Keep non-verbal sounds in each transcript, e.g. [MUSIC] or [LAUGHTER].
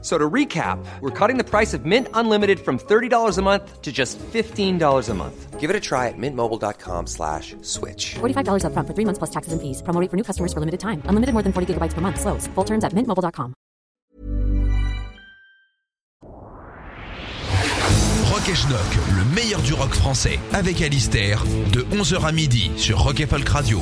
So to recap, we're cutting the price of Mint Unlimited from $30 a month to just $15 a month. Give it a try at mintmobile.com slash switch. $45 upfront for three months plus taxes and fees. Promo rate for new customers for limited time. Unlimited more than 40 gigabytes per month. Slows. Full terms at mintmobile.com. Rock et Schnock, le meilleur du rock français, avec Alistair, de 11h à midi sur Rock et Folk Radio.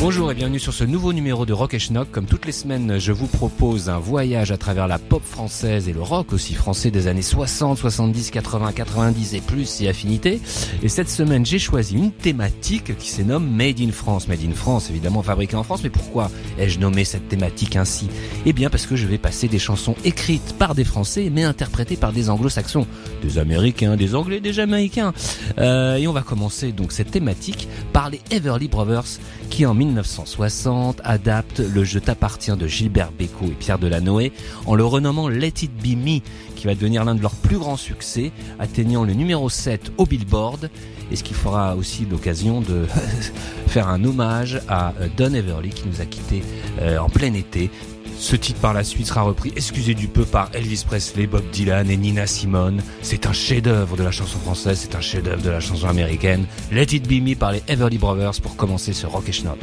Bonjour et bienvenue sur ce nouveau numéro de Rock et Schnock. Comme toutes les semaines, je vous propose un voyage à travers la pop française et le rock aussi français des années 60, 70, 80, 90 et plus et affinités. Et cette semaine, j'ai choisi une thématique qui se nomme Made in France. Made in France, évidemment fabriqué en France. Mais pourquoi ai-je nommé cette thématique ainsi? Eh bien parce que je vais passer des chansons écrites par des Français mais interprétées par des anglo-saxons, des Américains, des Anglais, des Jamaïcains. Euh, et on va commencer donc cette thématique par les Everly Brothers qui en 1960 adapte le jeu t'appartient de Gilbert Bécaud et Pierre Delanoë en le renommant Let It Be Me qui va devenir l'un de leurs plus grands succès atteignant le numéro 7 au Billboard et ce qui fera aussi l'occasion de [LAUGHS] faire un hommage à euh, Don Everly qui nous a quittés euh, en plein été ce titre par la suite sera repris, excusez du peu, par Elvis Presley, Bob Dylan et Nina Simone. C'est un chef-d'œuvre de la chanson française, c'est un chef-d'œuvre de la chanson américaine. Let It Be Me par les Everly Brothers pour commencer ce Rock et Schnock.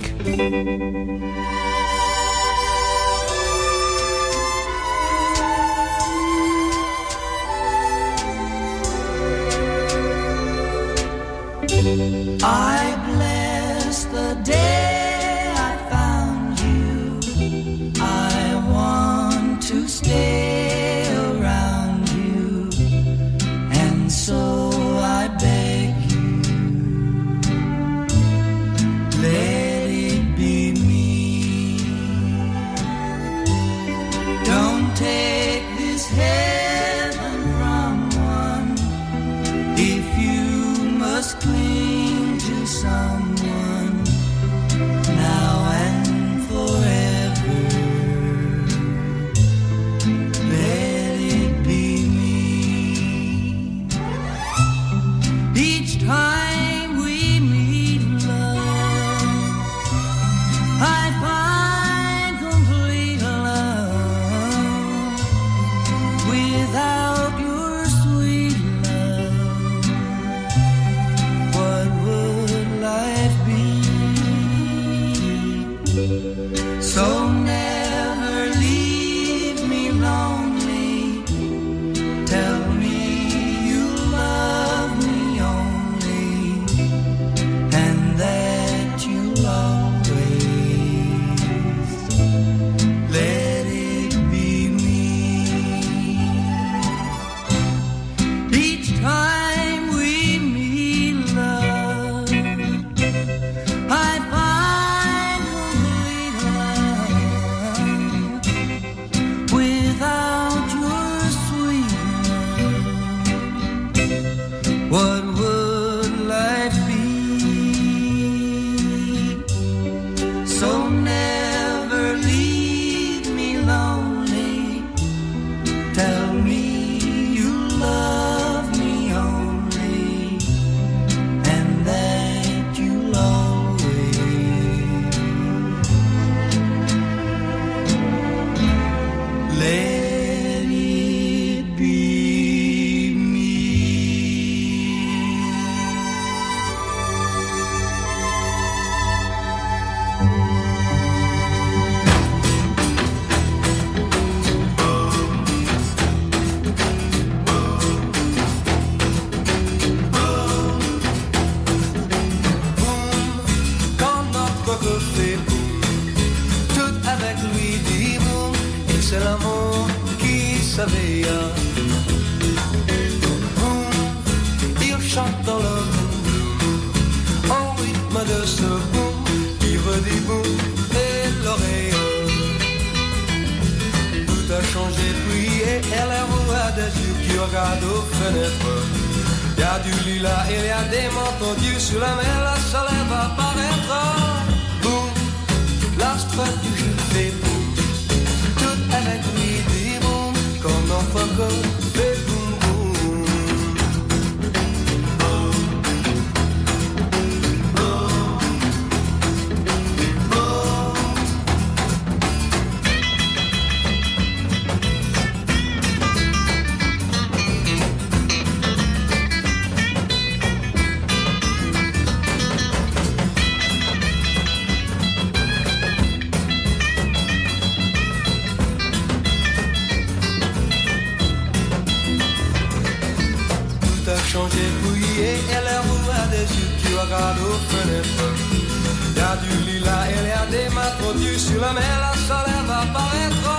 Sur la mer, la soleil va paraître.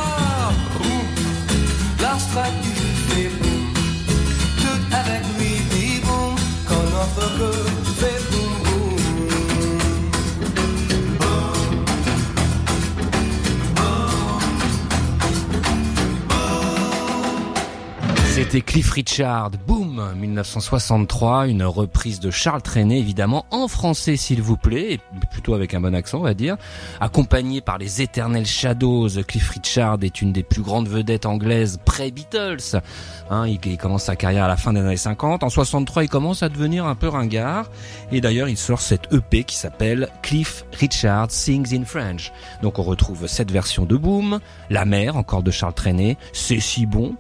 Boum, la stratégie fait boum, tout avec lui dit boum, quand notre cœur fait boum boum. C'était Cliff Richard, Boom, 1963, une reprise de Charles Trenet, évidemment, en français s'il vous plaît, et plutôt avec un bon accent on va dire, accompagné par les éternels Shadows. Cliff Richard est une des plus grandes vedettes anglaises pré-Beatles. Hein, il, commence sa carrière à la fin des années 50. En 63, il commence à devenir un peu ringard, et d'ailleurs il sort cette EP qui s'appelle Cliff Richard Sings in French. Donc on retrouve cette version de Boom, La mer, encore de Charles Trenet, c'est si bon.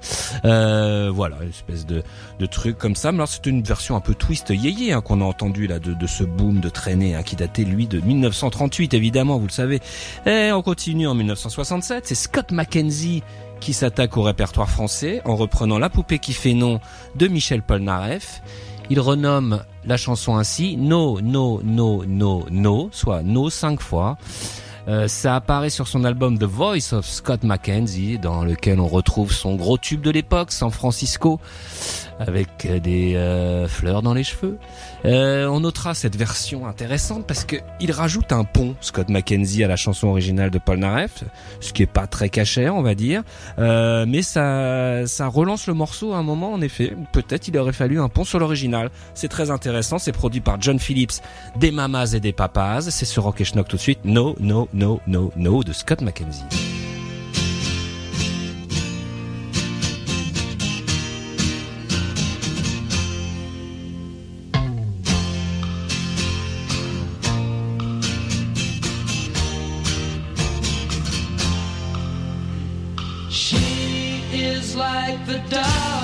Euh, voilà, une espèce de truc comme ça. Mais alors c'est une version un peu twist yéyé hein, qu'on a entendu là de, de ce boom de traîner hein, qui datait lui de 1938 évidemment, vous le savez. Et on continue en 1967. C'est Scott McKenzie qui s'attaque au répertoire français en reprenant La poupée qui fait non de Michel Polnareff. Il renomme la chanson ainsi No, No, No, No, No, soit No cinq fois. Euh, ça apparaît sur son album The Voice of Scott McKenzie, dans lequel on retrouve son gros tube de l'époque, San Francisco, avec euh, des euh, fleurs dans les cheveux. Euh, on notera cette version intéressante parce que il rajoute un pont, Scott McKenzie, à la chanson originale de Paul Naref, ce qui est pas très caché, on va dire, Euh, mais ça, ça relance le morceau à un moment, en effet. Peut-être il aurait fallu un pont sur l'original. C'est très intéressant. C'est produit par John Phillips, des mamas et des papas. C'est sur Rock et Schnock tout de suite. No, no, no, no, no de Scott McKenzie. Like the doll.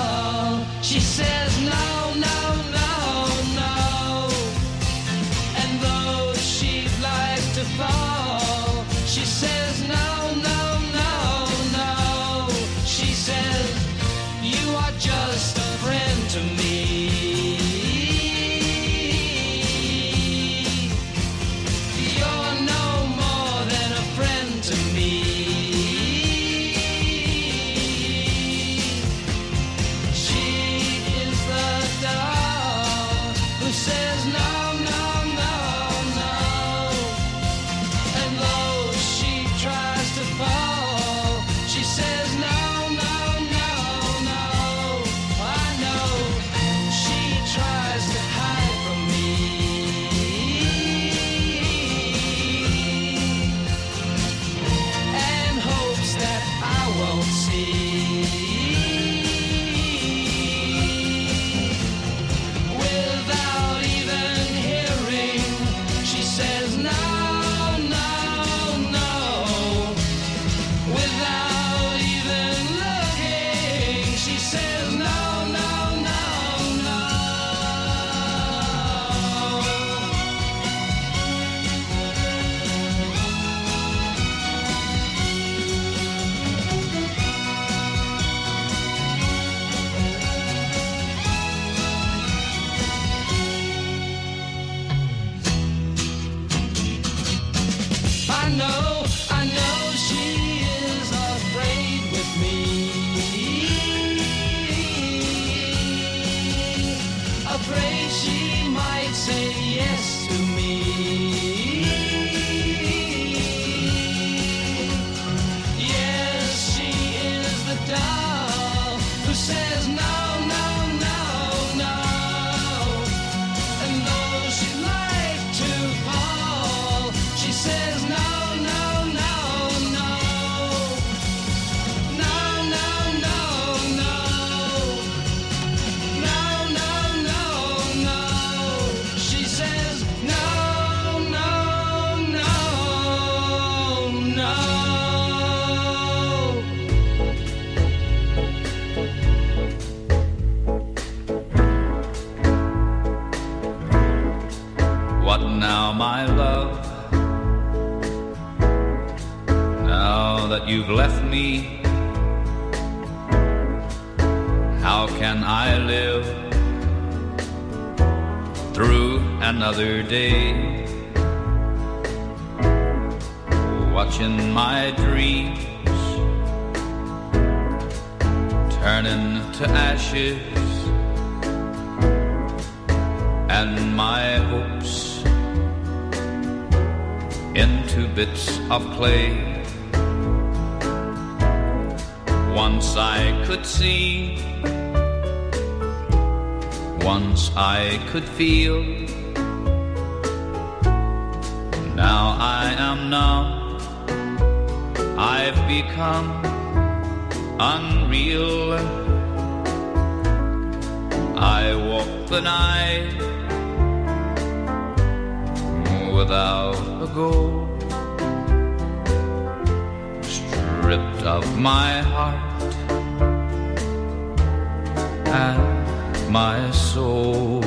Without a goal, stripped of my heart and my soul.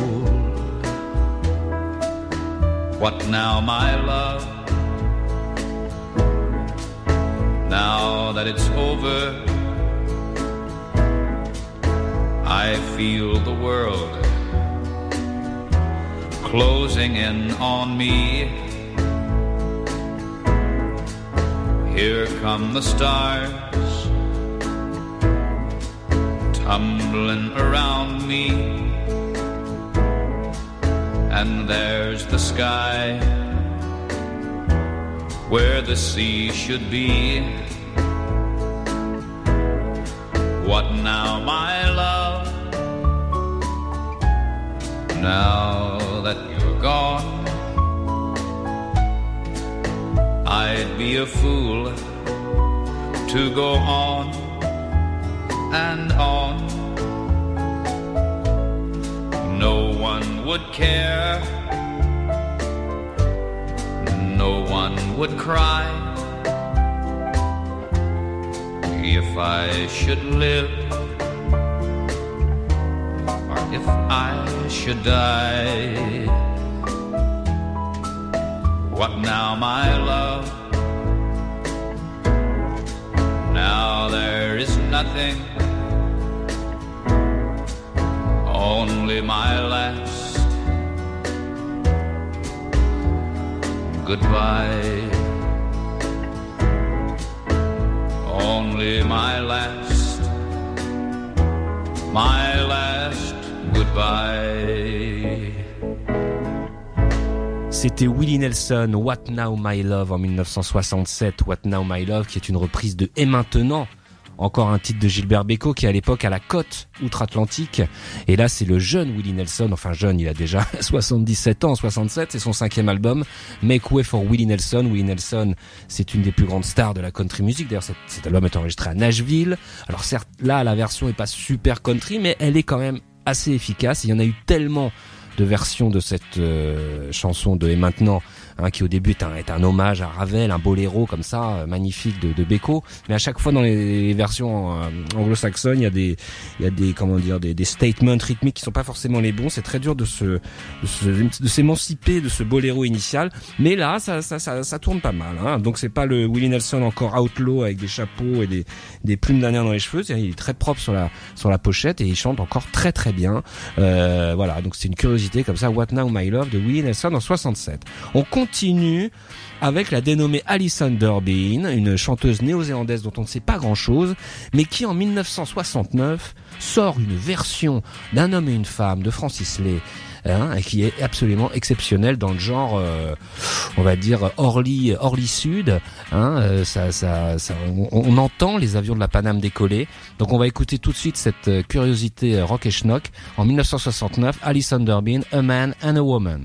What now, my love? Now that it's over, I feel the world closing in on me. Here come the stars tumbling around me, and there's the sky where the sea should be. What now, my love? Now gone, I'd be a fool to go on and on. No one would care, no one would cry if I should live or if I should die. What now, my love? Now there is nothing, only my last goodbye. Only my last, my last goodbye. C'était Willie Nelson, What Now My Love en 1967, What Now My Love qui est une reprise de Et maintenant encore un titre de Gilbert Bécaud qui est à l'époque à la côte outre-Atlantique. Et là, c'est le jeune Willie Nelson, enfin jeune, il a déjà [LAUGHS] 77 ans, 67, c'est son cinquième album, Make Way for Willie Nelson. Willie Nelson, c'est une des plus grandes stars de la country music. D'ailleurs, cet, cet album est enregistré à Nashville. Alors certes, là, la version est pas super country, mais elle est quand même assez efficace. Il y en a eu tellement de versions de cette euh, chanson de Et maintenant, hein, qui au début est un, est hommage à Ravel, un boléro comme ça, euh, magnifique de, de Beko. Mais à chaque fois dans les, les versions euh, anglo-saxonnes, il y a des, il y a des, comment dire, des, des statements rythmiques qui sont pas forcément les bons. C'est très dur de se, de se- de s'émanciper de ce boléro initial. Mais là, ça, ça, ça, ça tourne pas mal. Hein. Donc c'est pas le Willie Nelson encore outlaw avec des chapeaux et des, des plumes d'Indien dans les cheveux. C'est- Il est très propre sur la, sur la pochette et il chante encore très très bien. Euh, voilà, donc c'est une curiosité comme ça. What Now My Love de Willie Nelson en 67. On continue avec la dénommée Alison Durbin, une chanteuse néo-zélandaise dont on ne sait pas grand-chose, mais qui en 1969 sort une version d'un homme et une femme de Francis Lay. hein, qui est absolument exceptionnelle dans le genre, euh, on va dire Orly, Orly Sud. Hein, euh, ça, ça, ça- on, entend les avions de la Paname décoller. Donc on va écouter tout de suite cette euh, curiosité rock et schnock. En 1969, Alison Durbin, A Man and a Woman.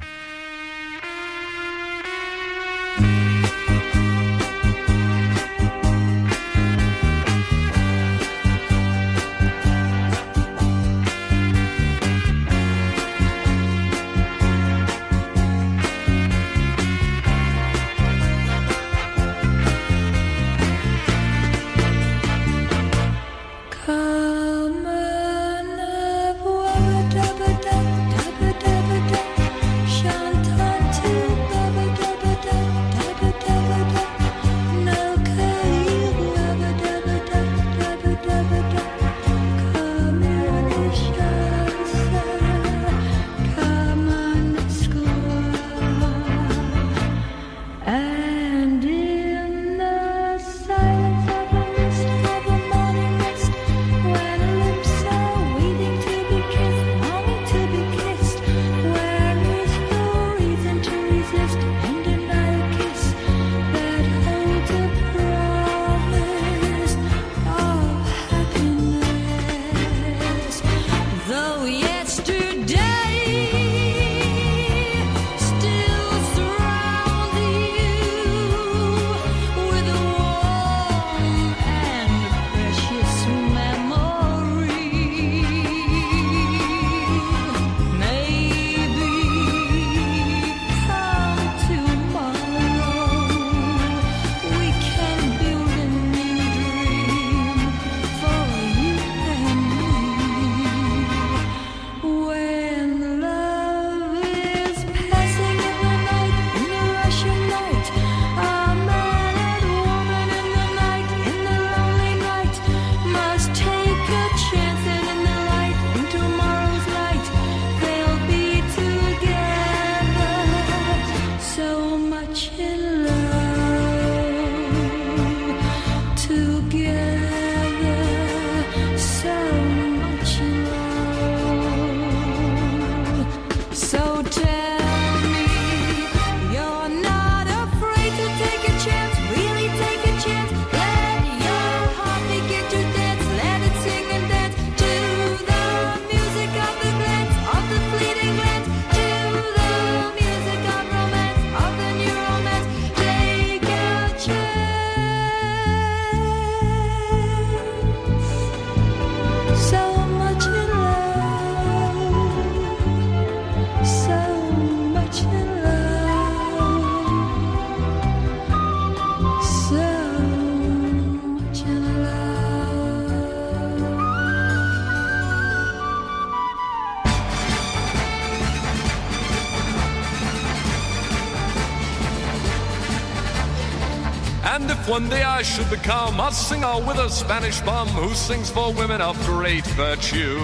I should become a singer with a Spanish bum who sings for women of great virtue.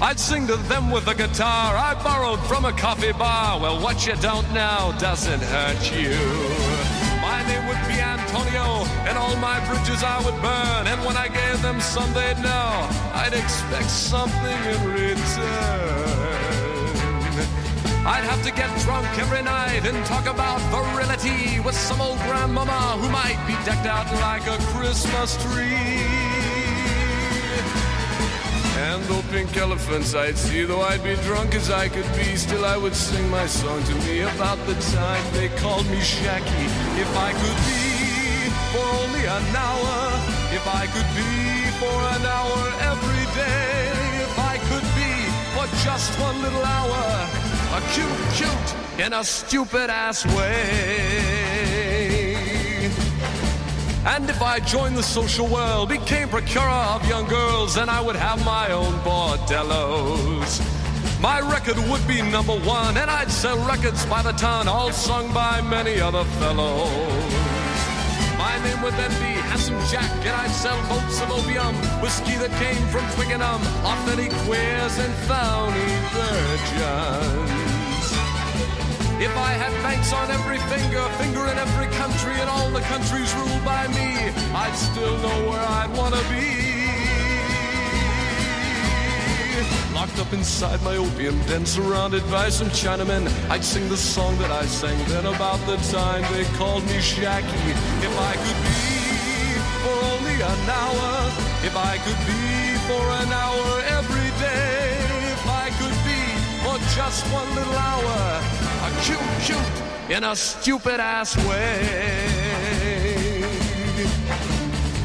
I'd sing to them with a guitar I borrowed from a coffee bar. Well, what you don't know doesn't hurt you. My name would be Antonio, and all my bridges I would burn. And when I gave them some, they'd know I'd expect something in return. I'd have to get drunk every night and talk about virility with some old grandmama who might be decked out like a Christmas tree. And though pink elephants I'd see, though I'd be drunk as I could be, still I would sing my song to me about the time they called me Shacky. If I could be for only an hour, if I could be for an hour every day, if I could be for just one little hour, a cute, cute in a stupid ass way. And if I joined the social world, became procurer of young girls, then I would have my own bordellos. My record would be number one, and I'd sell records by the ton, all sung by many other fellows. My name would then be Handsome Jack, and I'd sell boats of opium, whiskey that came from Twickenham, off authentic queers and phony virgins. If I had banks on every finger, finger in every country, and all the countries ruled by me, I'd still know where I'd want to be. Locked up inside my opium den, surrounded by some Chinamen, I'd sing the song that I sang then about the time they called me Shacky. If I could be for only an hour, if I could be for an hour every day, if I could be for just one little hour, cute, cute in a stupid ass way.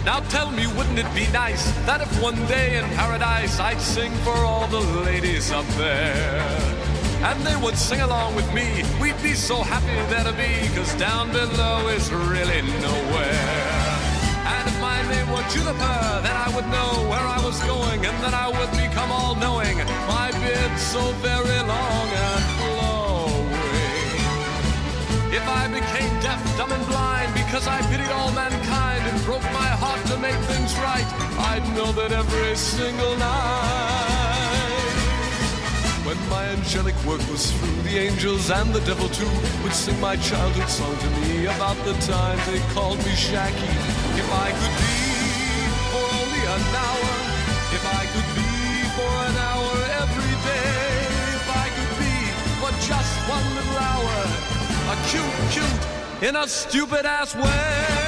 Now tell me, wouldn't it be nice that if one day in paradise I'd sing for all the ladies up there? And they would sing along with me. We'd be so happy there to be, cause down below is really nowhere. And if my name were Juniper, then I would know where I was going, and then I would become all knowing. My beard so very long. If I became deaf, dumb, and blind because I pitied all mankind and broke my heart to make things right, I'd know that every single night. When my angelic work was through, the angels and the devil too would sing my childhood song to me about the time they called me Shacky. If I could be for only an hour, if I could be for an hour every day, if I could be for just one little hour, cute, cute in a stupid ass way.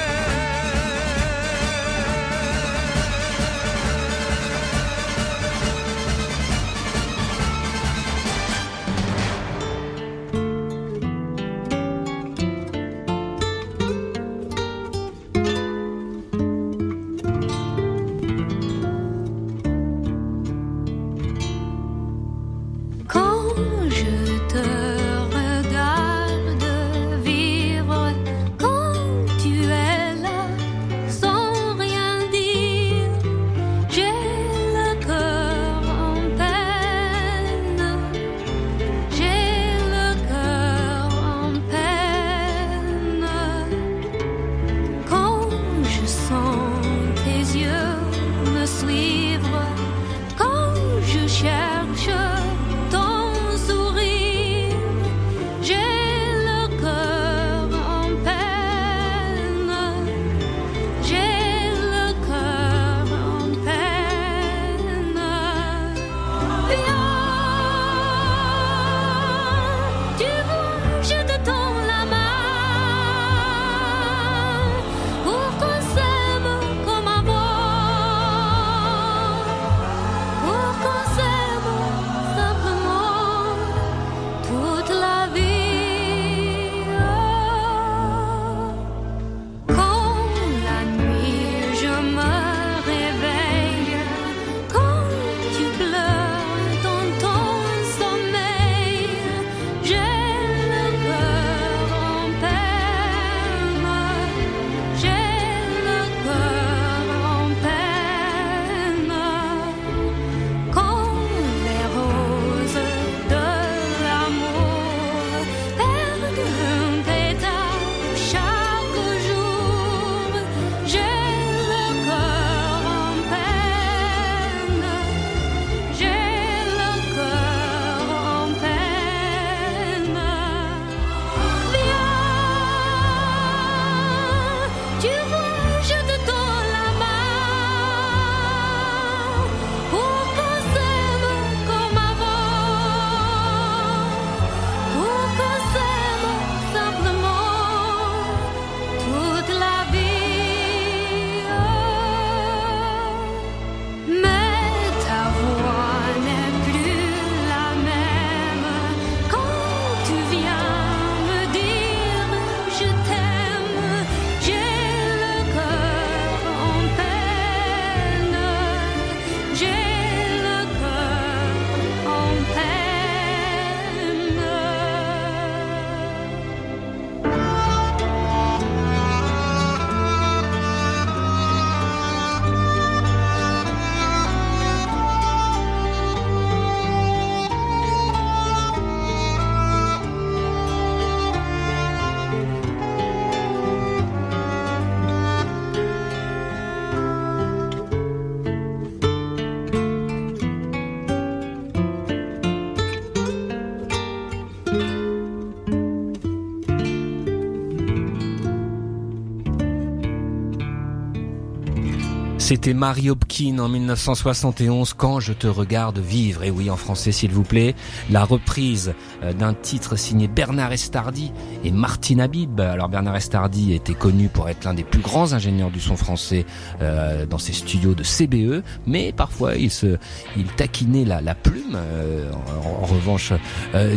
C'était Mary En 1971, Quand je te regarde vivre. Et oui, en français, s'il vous plaît. La reprise euh, d'un titre signé Bernard Estardi et Martin Habib. Alors, Bernard Estardi était connu pour être l'un des plus grands ingénieurs du son français euh, dans ses studios de CBE, mais parfois il se, il taquinait la, la plume. Euh, en, revanche, euh,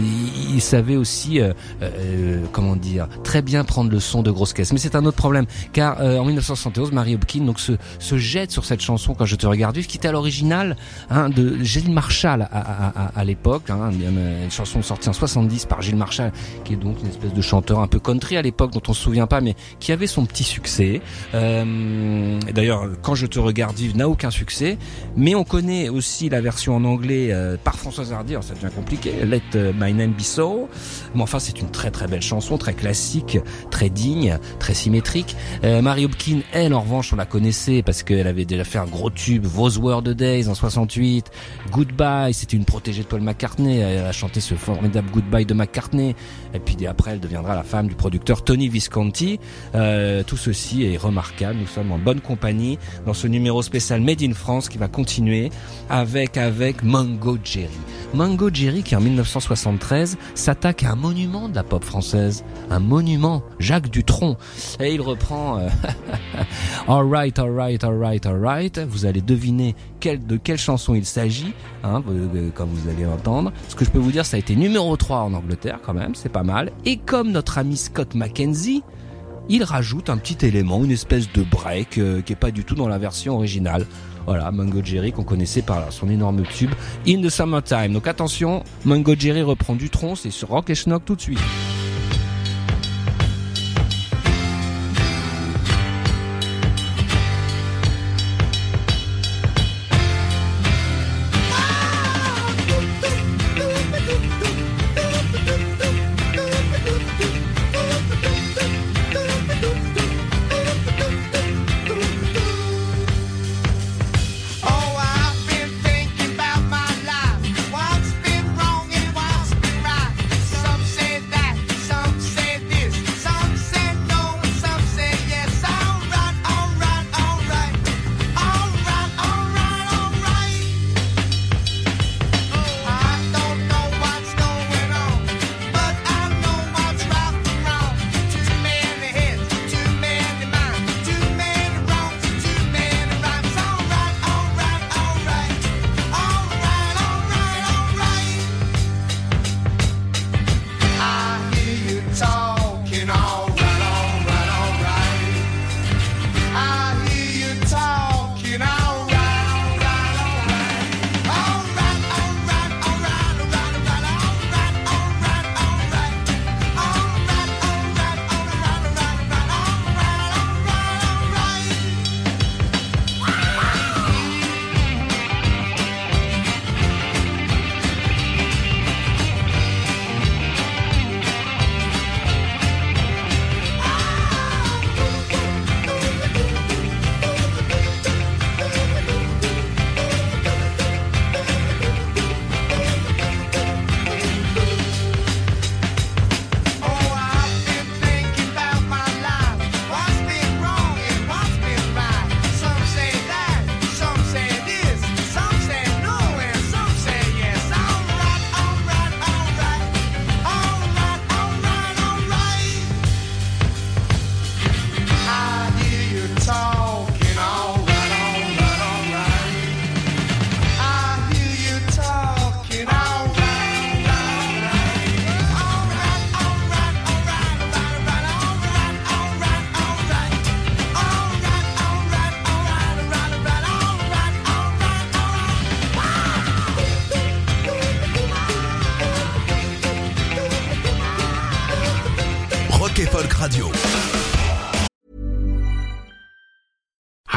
il, savait aussi, euh, comment dire, très bien prendre le son de grosse caisse. Mais c'est un autre problème, car en 1971, Mary Hopkin donc se, se jette sur cette chanson quand je te regarde vivre, qui était à l'original hein, de Gilles Marshall à, l'époque, hein, une chanson sortie en 70 par Gilles Marshall, qui est donc une espèce de chanteur un peu country à l'époque dont on se souvient pas, mais qui avait son petit succès. Euh, D'ailleurs, quand je te regarde vivre n'a aucun succès, mais on connaît aussi la version en anglais euh, par Françoise Hardy. Alors ça devient compliqué. Let My Name Be So, mais enfin c'est une très très belle chanson, très classique, très digne, très symétrique. Euh, Mary Hopkin, elle en revanche, on la connaissait parce qu'elle avait déjà fait un gros tube, Those Were the Days en 68, Goodbye, c'était une protégée de Paul McCartney. Elle a chanté ce formidable Goodbye de McCartney. Et puis après, elle deviendra la femme du producteur Tony Visconti. Euh, tout ceci est remarquable. Nous sommes en bonne compagnie dans ce numéro spécial Made in France qui va continuer avec avec Mango Jerry. Mango Jerry qui en 1973 s'attaque à un monument de la pop française, un monument, Jacques Dutronc. Et il reprend euh, [LAUGHS] Alright, alright, alright, alright. Allez deviner de quelle chanson il s'agit, hein, quand vous allez entendre. Ce que je peux vous dire, ça a été numéro 3 en Angleterre quand même, c'est pas mal. Et comme notre ami Scott McKenzie, il rajoute un petit élément, une espèce de break euh, qui est pas du tout dans la version originale. Voilà, Mango Jerry qu'on connaissait par son énorme tube In the Summertime. Donc attention, Mango Jerry reprend du tronc, c'est sur Rock et Schnock tout de suite.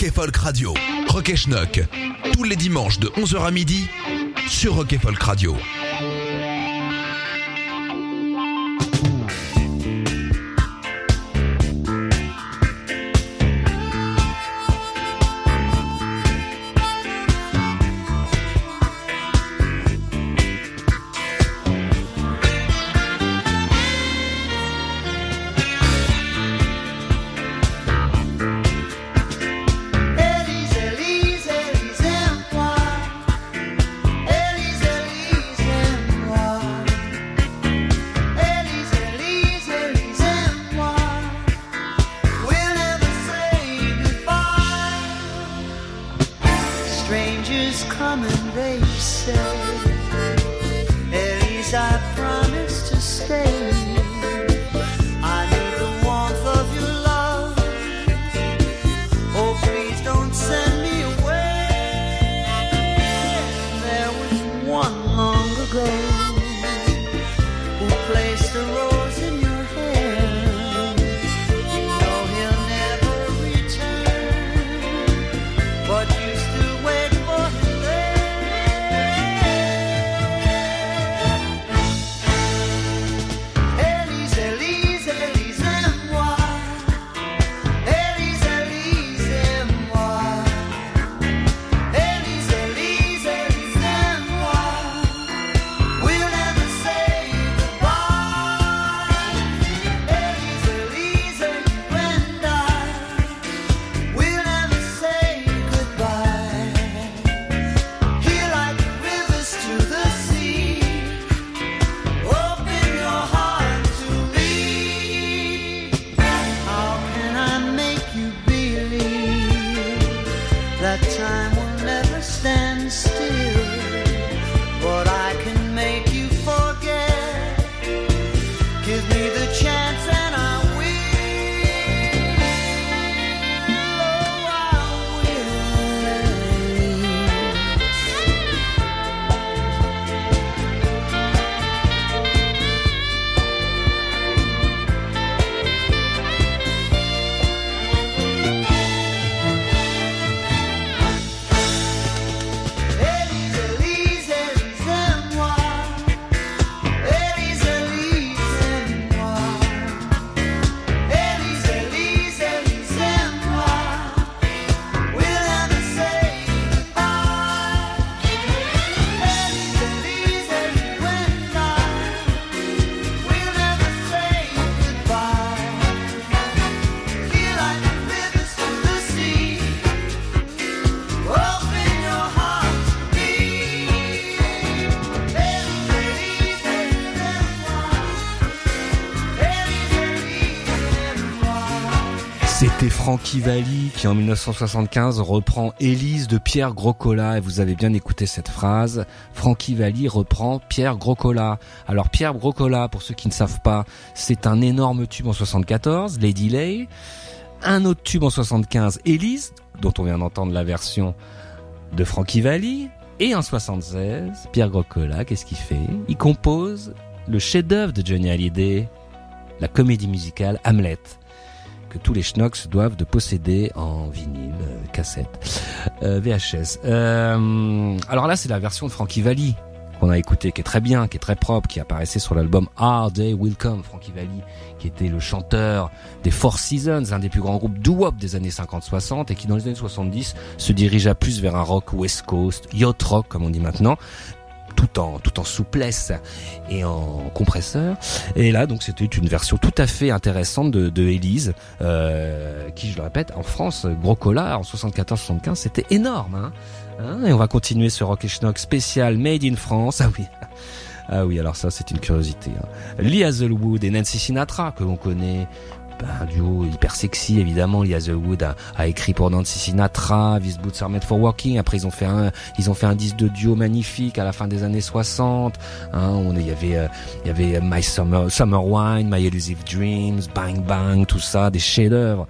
Rock Folk Radio. Rock et tous les dimanches de 11h à midi sur Rock Folk Radio. Come and they say, Élise, I promise to stay. Frankie Valli qui en 1975 reprend Élise de Pierre Groscola et vous avez bien écouté cette phrase. Frankie Valli reprend Pierre Groscola. Alors Pierre Groscola, pour ceux qui ne savent pas, c'est un énorme tube en 74, Lady Lay. Un autre tube en 75, Élise, dont on vient d'entendre la version de Frankie Valli. Et en 76, Pierre Groscola, qu'est-ce qu'il fait? Il compose le chef-d'œuvre de Johnny Hallyday, la comédie musicale Hamlet que tous les schnocks doivent de posséder en vinyle, euh, cassette, euh, VHS. Euh, alors là, c'est la version de Frankie Valli qu'on a écouté, qui est très bien, qui est très propre, qui apparaissait sur l'album Hard Day Will Come, Frankie Valli, qui était le chanteur des Four Seasons, un des plus grands groupes doo-wop des années 50-60, et qui dans les années 70 se dirigea plus vers un rock West Coast, yacht rock comme on dit maintenant, tout en tout en souplesse et en compresseur. Et là, donc, c'était une version tout à fait intéressante de, de Élise, euh, qui, je le répète, en France, Gros en 74-75, c'était énorme. Hein Hein, et on va continuer ce Rock et Schnock spécial Made in France. Ah oui. Ah oui, alors ça, c'est une curiosité. Hein. Lee Hazelwood et Nancy Sinatra, que l'on connaît un duo hyper sexy évidemment. Lee Hazelwood a, a écrit pour Nancy Sinatra, These Boots Are Made for Walking. Après ils ont fait un, ils ont fait un disque de duo magnifique à la fin des années 60. Hein, on il y avait, euh, il y avait My Summer, Summer Wine, My Elusive Dreams, Bang Bang, tout ça, des chefs-d'œuvre.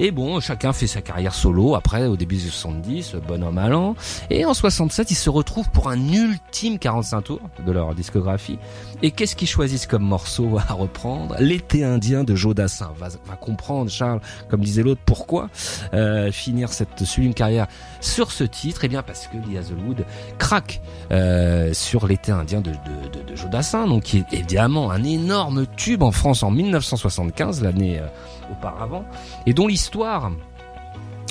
Et bon, chacun fait sa carrière solo. Après, au début des 70, bon an mal an. Et en 67, ils se retrouvent pour un ultime 45 tours de leur discographie. Et qu'est-ce qu'ils choisissent comme morceau à reprendre? L'été indien de Joe Dassin. va, va comprendre, Charles, comme disait l'autre, pourquoi euh, finir cette sublime carrière sur ce titre Eh bien, parce que Lee Hazelwood craque euh, sur l'été indien de, de, de, de Joe Dassin, donc qui est évidemment un énorme tube en France en 1975, l'année euh, auparavant, et dont l'histoire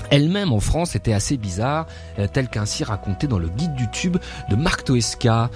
elle-même en France était assez bizarre, telle qu'ainsi racontée dans le guide du tube de Marc Toesca.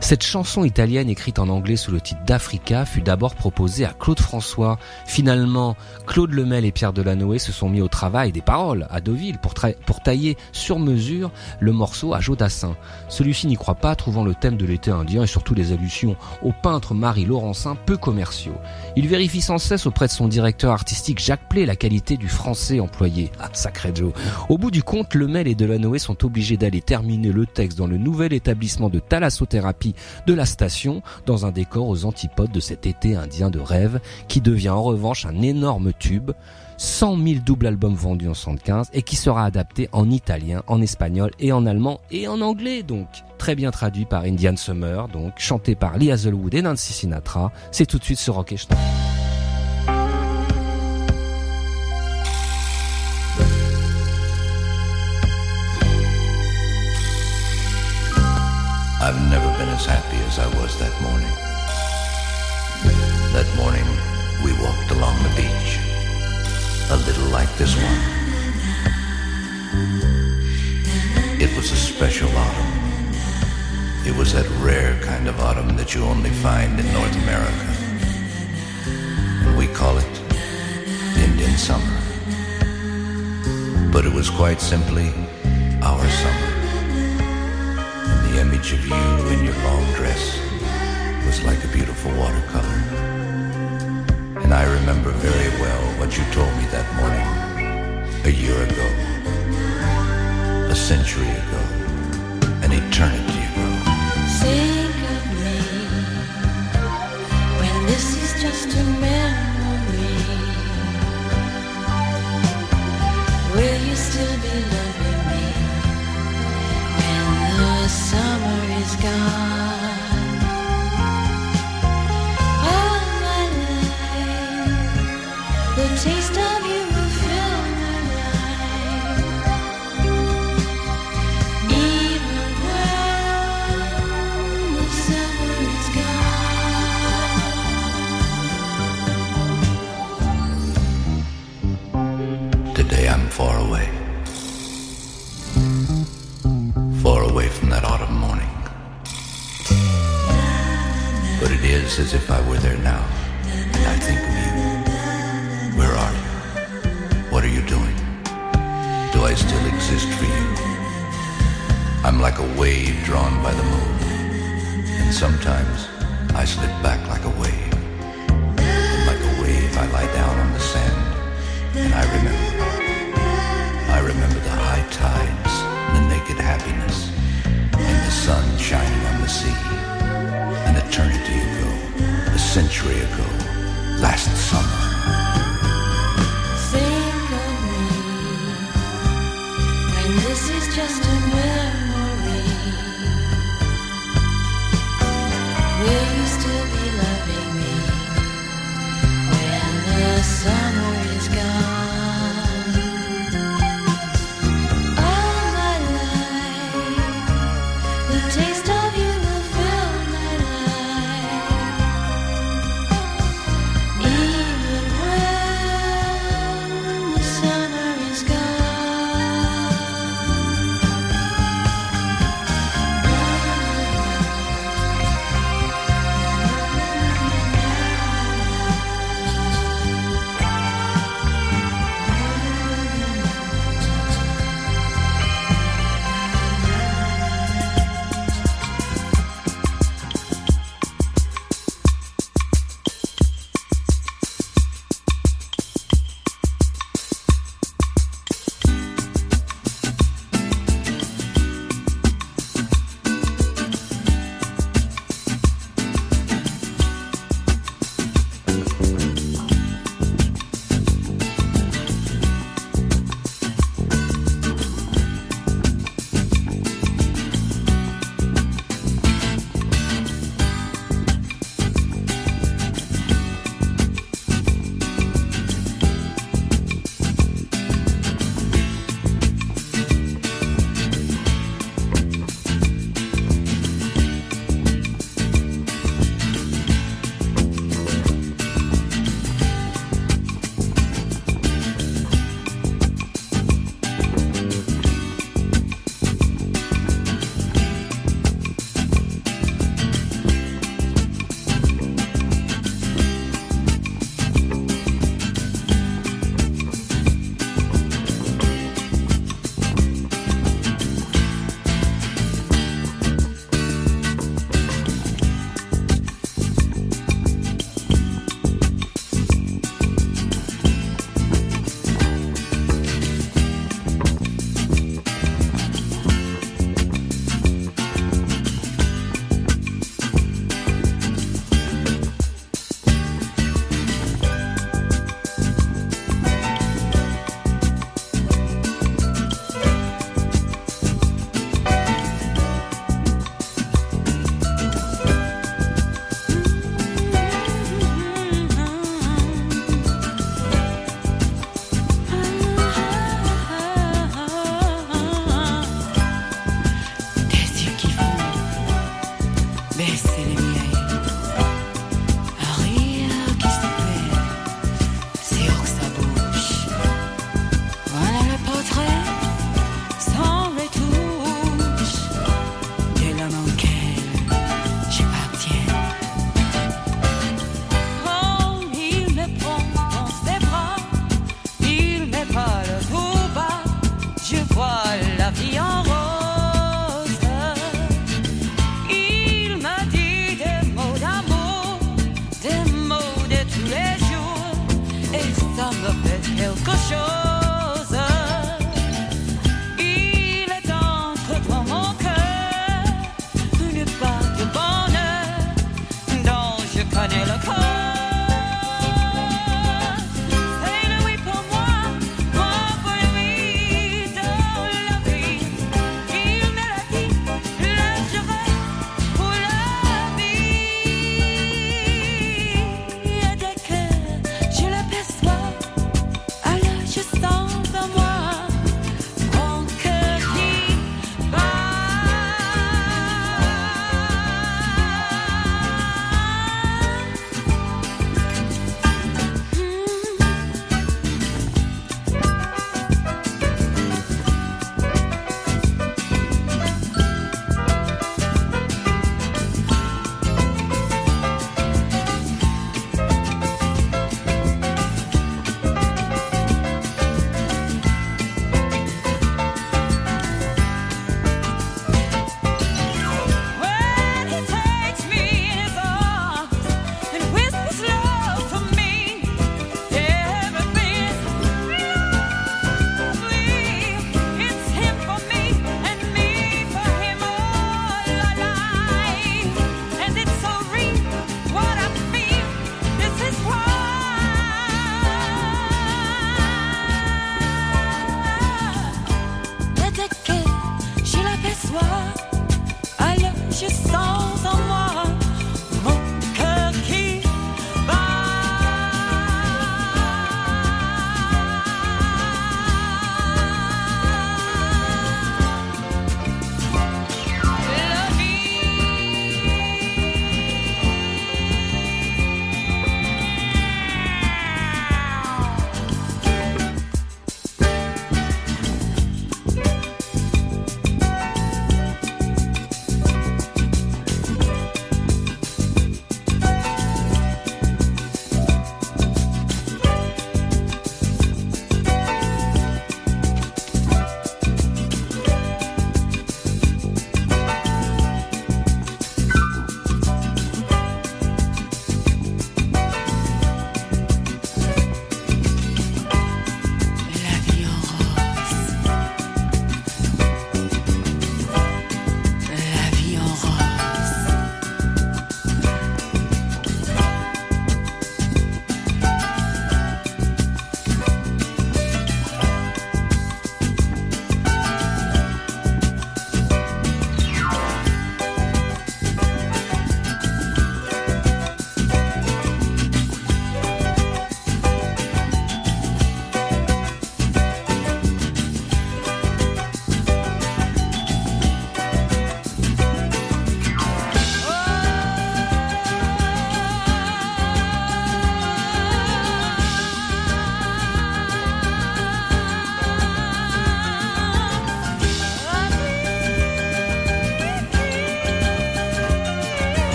Cette chanson italienne écrite en anglais sous le titre d'Africa fut d'abord proposée à Claude François. Finalement, Claude Lemel et Pierre Delanoë se sont mis au travail des paroles à Deauville pour, tailler sur mesure le morceau à Jodassin. Celui-ci n'y croit pas, trouvant le thème de l'été indien et surtout les allusions au peintre Marie Laurencin peu commerciaux. Il vérifie sans cesse auprès de son directeur artistique Jacques Play la qualité du français employé. Ah, sacré Joe. Au bout du compte, Lemel et Delanoë sont obligés d'aller terminer le texte dans le nouvel établissement de thalassothérapie de la station, dans un décor aux antipodes de cet été indien de rêve, qui devient en revanche un énorme tube, 100 000 doubles albums vendus en 75 et qui sera adapté en italien, en espagnol et en allemand et en anglais donc. Très bien traduit par Indian Summer, donc chanté par Lee Hazelwood et Nancy Sinatra. C'est tout de suite sur Rock et. I've never been as happy as I was that morning. That morning, we walked along the beach, a little like this one. It was a special autumn. It was that rare kind of autumn that you only find in North America. And we call it Indian summer. But it was quite simply our summer. The image of you in your long dress was like a beautiful watercolor. And I remember very well what you told me that morning, a year ago, a century ago, an eternity ago. Think of me when this is just a memory. Will you still be loving taste of As if I were there now. And I think of you. Where are you? What are you doing? Do I still exist for you? I'm like a wave drawn by the moon. And sometimes I slip back like a wave. And like a wave I lie down on the sand. And I remember. I remember the high tides, the naked happiness, and the sun shining on the sea. Century ago, last summer. Think of me when this is just a memory. Will you still be loving me when the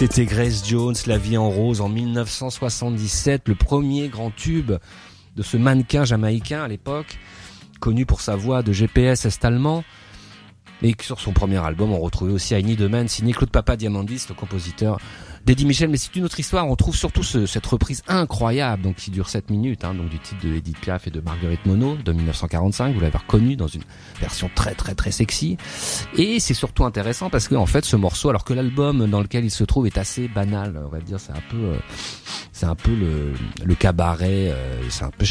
C'était Grace Jones, La vie en rose, en 1977, le premier grand tube de ce mannequin jamaïcain à l'époque, connu pour sa voix de GPS est-allemand. Et sur son premier album, on retrouvait aussi Aini Deman, signé Claude Papa Diamandis, le compositeur d'Eddie Michel, mais c'est une autre histoire. On trouve surtout ce- cette reprise incroyable, donc qui dure 7 minutes, hein, donc du titre de Edith Piaf et de Marguerite Monod de 1945. Vous l'avez reconnu dans une version très très très sexy. Et c'est surtout intéressant parce que en fait, ce morceau, alors que l'album dans lequel il se trouve est assez banal, on va dire, c'est un peu, euh, c'est un peu le, le cabaret, euh, c'est un peu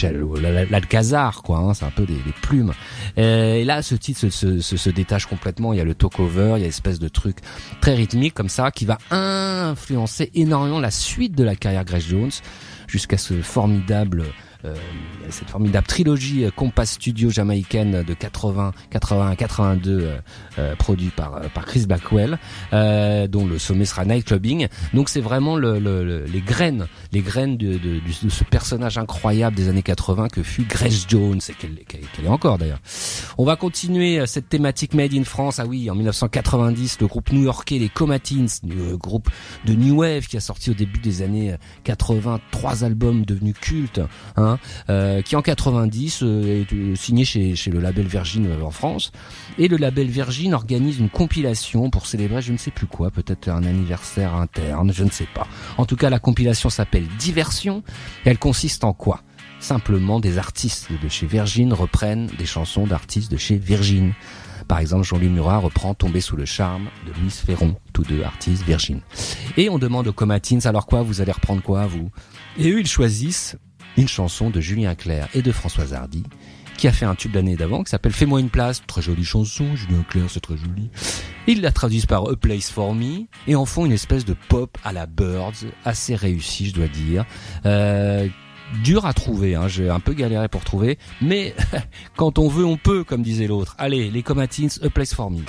l'Alcazar, quoi. Hein, c'est un peu des, des plumes. Euh, et là, ce titre se, se, se, se détache complètement. Il y a le talk-over, il y a une espèce de truc très rythmique comme ça qui va influencer énormément la suite de la carrière Grace Jones jusqu'à ce formidable euh, cette formidable trilogie euh, Compass Studio jamaïcaine de 80 81 82 euh, produit par euh, par Chris Blackwell euh, dont le sommet sera nightclubbing donc c'est vraiment le, le- le- les graines les graines de, de, de ce personnage incroyable des années 80 que fut Grace Jones et qu'elle qu'elle- qu'elle est encore d'ailleurs. On va continuer euh, cette thématique Made in France. Ah oui, en 1990, le groupe new-yorkais les Comatines, le groupe de New Wave qui a sorti au début des années 80 trois albums devenus cultes, hein, euh, qui en 90 euh, est euh, signé chez, le label Virgin en France. Et le label Virgin organise une compilation pour célébrer je ne sais plus quoi, peut-être un anniversaire interne, je ne sais pas. En tout cas, la compilation s'appelle Diversion et elle consiste en quoi? Simplement des artistes de chez Virgin reprennent des chansons d'artistes de chez Virgin. Par exemple, Jean-Louis Murat reprend Tomber sous le charme de Louise Ferron, tous deux artistes Virgin. Et on demande aux Comatines, alors quoi, vous allez reprendre quoi, vous? Et eux, ils choisissent une chanson de Julien Clerc et de Françoise Hardy, qui a fait un tube l'année d'avant, qui s'appelle Fais-moi une place, très jolie chanson, Julien Clerc, c'est très joli. Ils la traduisent par A Place for Me, et en font une espèce de pop à la Birds, assez réussi, je dois dire. Euh, dur à trouver, hein, j'ai un peu galéré pour trouver, mais [LAUGHS] quand on veut, on peut, comme disait l'autre. Allez, les Comatines, A Place for Me.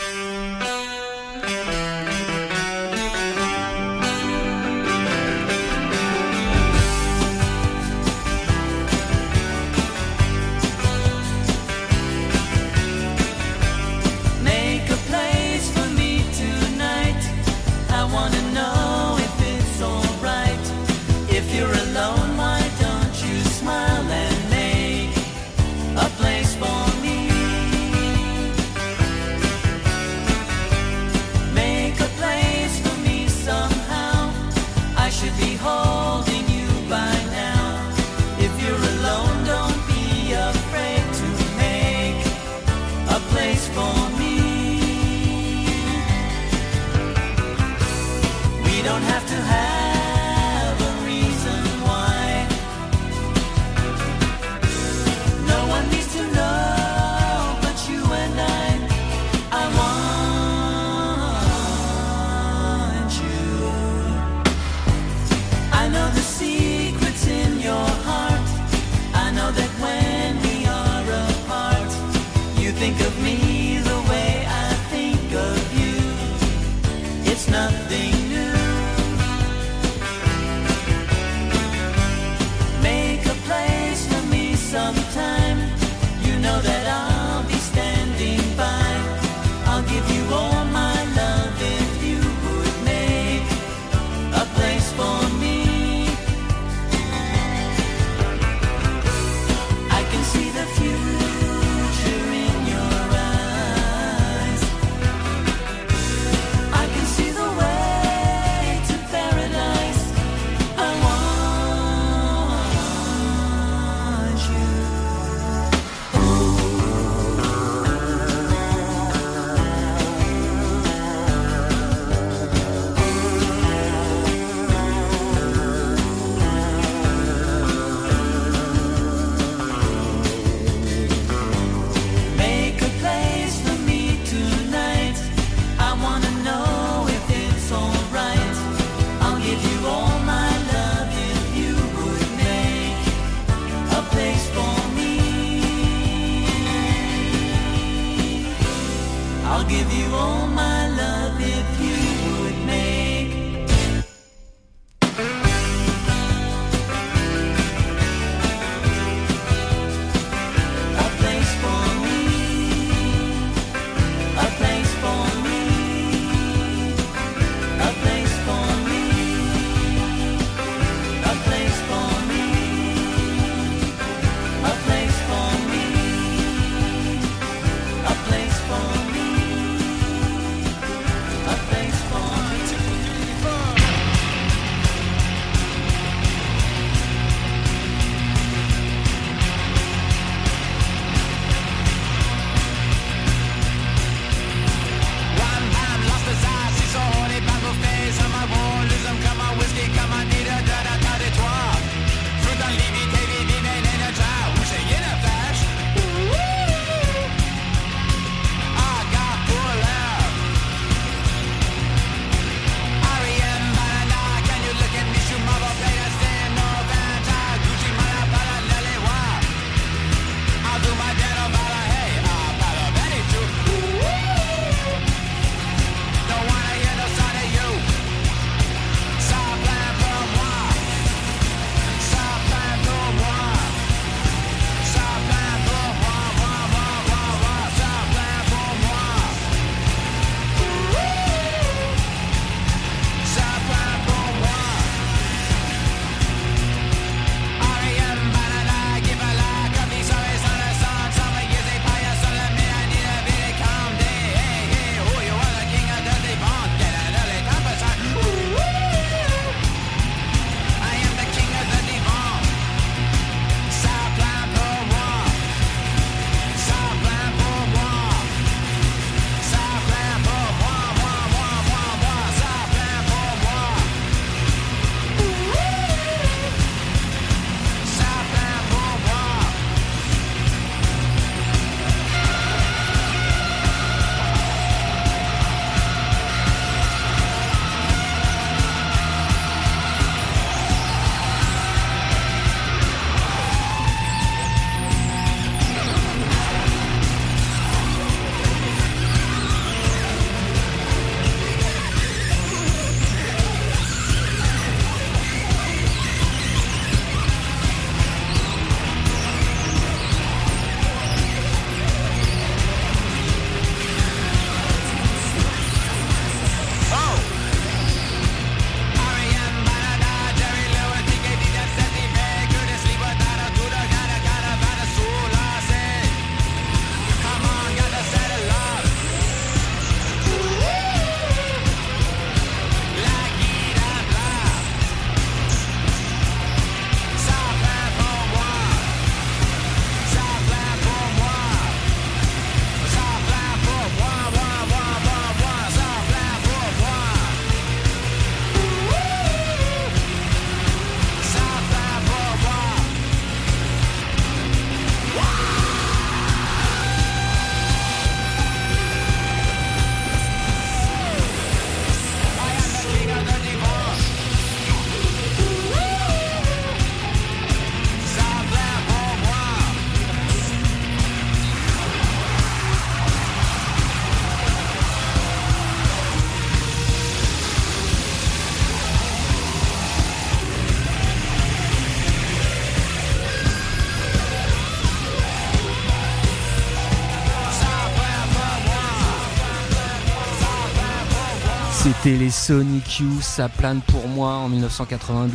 Les Sonic Youth, ça plane pour moi en 1992.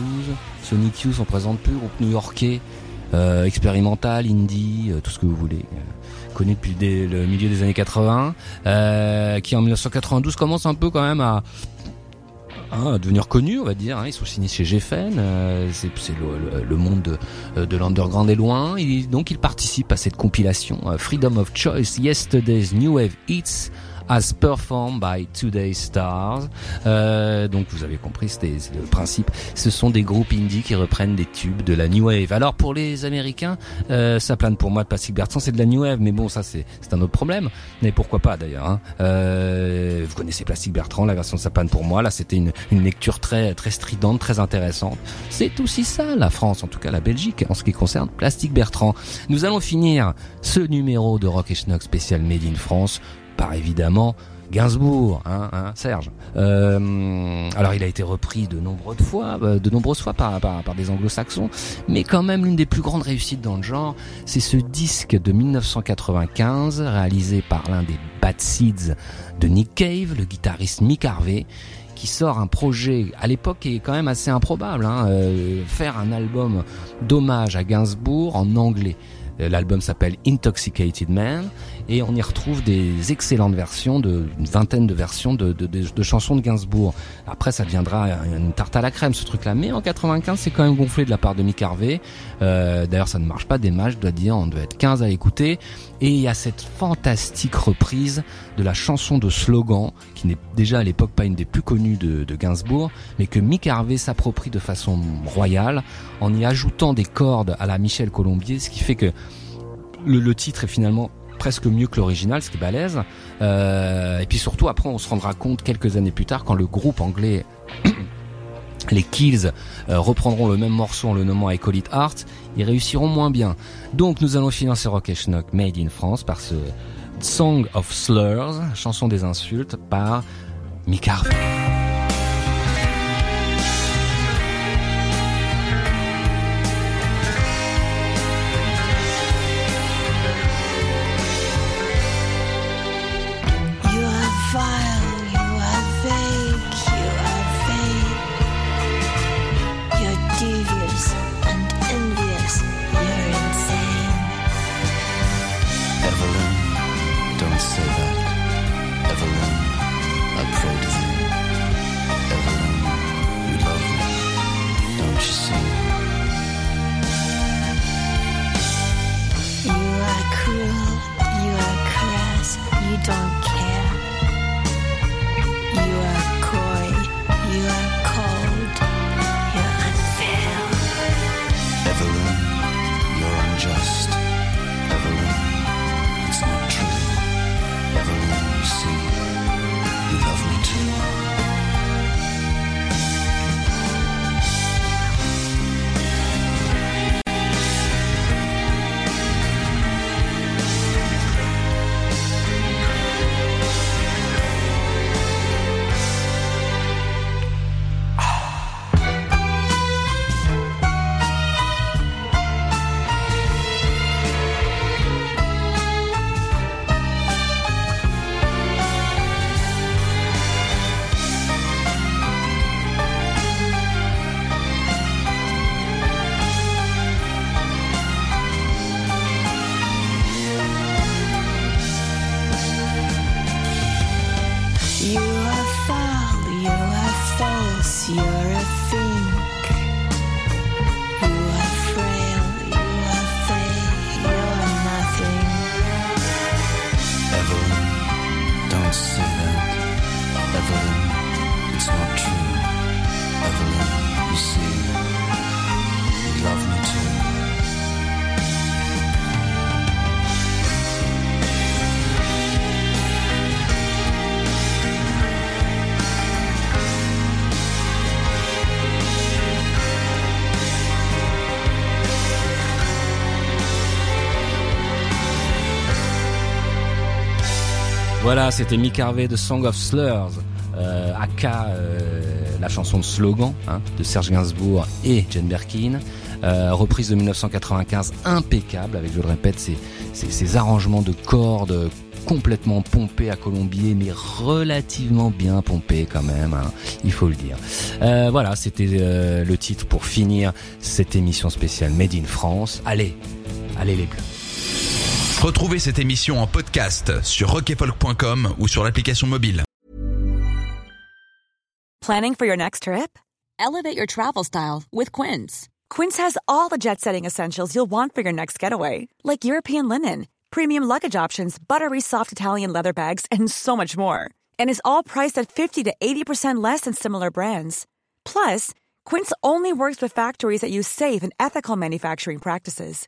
Sonic Youth, on présente plus, groupe new-yorkais, euh, expérimental, indie, euh, tout ce que vous voulez. euh, connu depuis le milieu des années 80, euh, qui en 1992 commence un peu quand même à, hein, devenir connu, on va dire. hein. Ils sont signés chez euh, c'est le, monde de, de l'underground est loin. Et donc ils participent à cette compilation Freedom of Choice, Yesterday's New Wave Hits as performed by Today's Stars. Euh, donc vous avez compris, c'était le principe. Ce sont des groupes indie qui reprennent des tubes de la New Wave. Alors pour les Américains, euh, ça plane pour moi de Plastic Bertrand, c'est de la New Wave, mais bon ça c'est c'est un autre problème. Mais pourquoi pas d'ailleurs. Hein. Euh, vous connaissez Plastic Bertrand, la version de ça plane pour moi. Là c'était une, une lecture très très stridente, très intéressante. C'est aussi ça la France, en tout cas la Belgique, en ce qui concerne Plastic Bertrand. Nous allons finir ce numéro de Rock et Schnock spécial Made in France par évidemment Gainsbourg, hein, hein, Serge. Euh, alors il a été repris de nombreuses fois, euh, de nombreuses fois par, par, par des anglo-saxons, mais quand même l'une des plus grandes réussites dans le genre, c'est ce disque de 1995 réalisé par l'un des Bad Seeds de Nick Cave, le guitariste Mick Harvey, qui sort un projet à l'époque qui est quand même assez improbable, hein, euh, faire un album d'hommage à Gainsbourg en anglais. Euh, L'album s'appelle Intoxicated Man et on y retrouve des excellentes versions, de, une vingtaine de versions de, de, de- chansons de Gainsbourg. Après, ça deviendra une tarte à la crème, ce truc-là. Mais en 95, c'est quand même gonflé de la part de Mick Harvey. Euh, D'ailleurs, ça ne marche pas des matchs, je dois dire. On doit être 15 à écouter. Et il y a cette fantastique reprise de la chanson de Slogan, qui n'est déjà à l'époque pas une des plus connues de, de Gainsbourg, mais que Mick Harvey s'approprie de façon royale, en y ajoutant des cordes à la Michel Colombier, ce qui fait que le, le titre est finalement presque mieux que l'original, ce qui est balèze. Euh, et puis surtout, après, on se rendra compte quelques années plus tard, quand le groupe anglais, [COUGHS] les Kills, euh, reprendront le même morceau en le nommant I Call It Art, ils réussiront moins bien. Donc, nous allons financer Rock et Schnock Made in France par ce Song of Slurs, chanson des insultes, par Mick Harvey. You're C'était Mick Harvey de Song of Slurs, euh, aka euh, la chanson de slogan hein, de Serge Gainsbourg et Jane Birkin, euh, reprise de 1995 impeccable avec, je le répète, ces, ces, arrangements de cordes complètement pompé à Colombier, mais relativement bien pompé quand même, hein, il faut le dire. Euh, voilà, c'était euh, le titre pour finir cette émission spéciale Made in France. Allez, allez les bleus. Retrouvez cette émission en podcast sur rockefolk.com ou sur l'application mobile. Planning for your next trip? Elevate your travel style with Quince. Quince has all the jet setting essentials you'll want for your next getaway, like European linen, premium luggage options, buttery soft Italian leather bags, and so much more. And is all priced at 50 to 80% less than similar brands. Plus, Quince only works with factories that use safe and ethical manufacturing practices.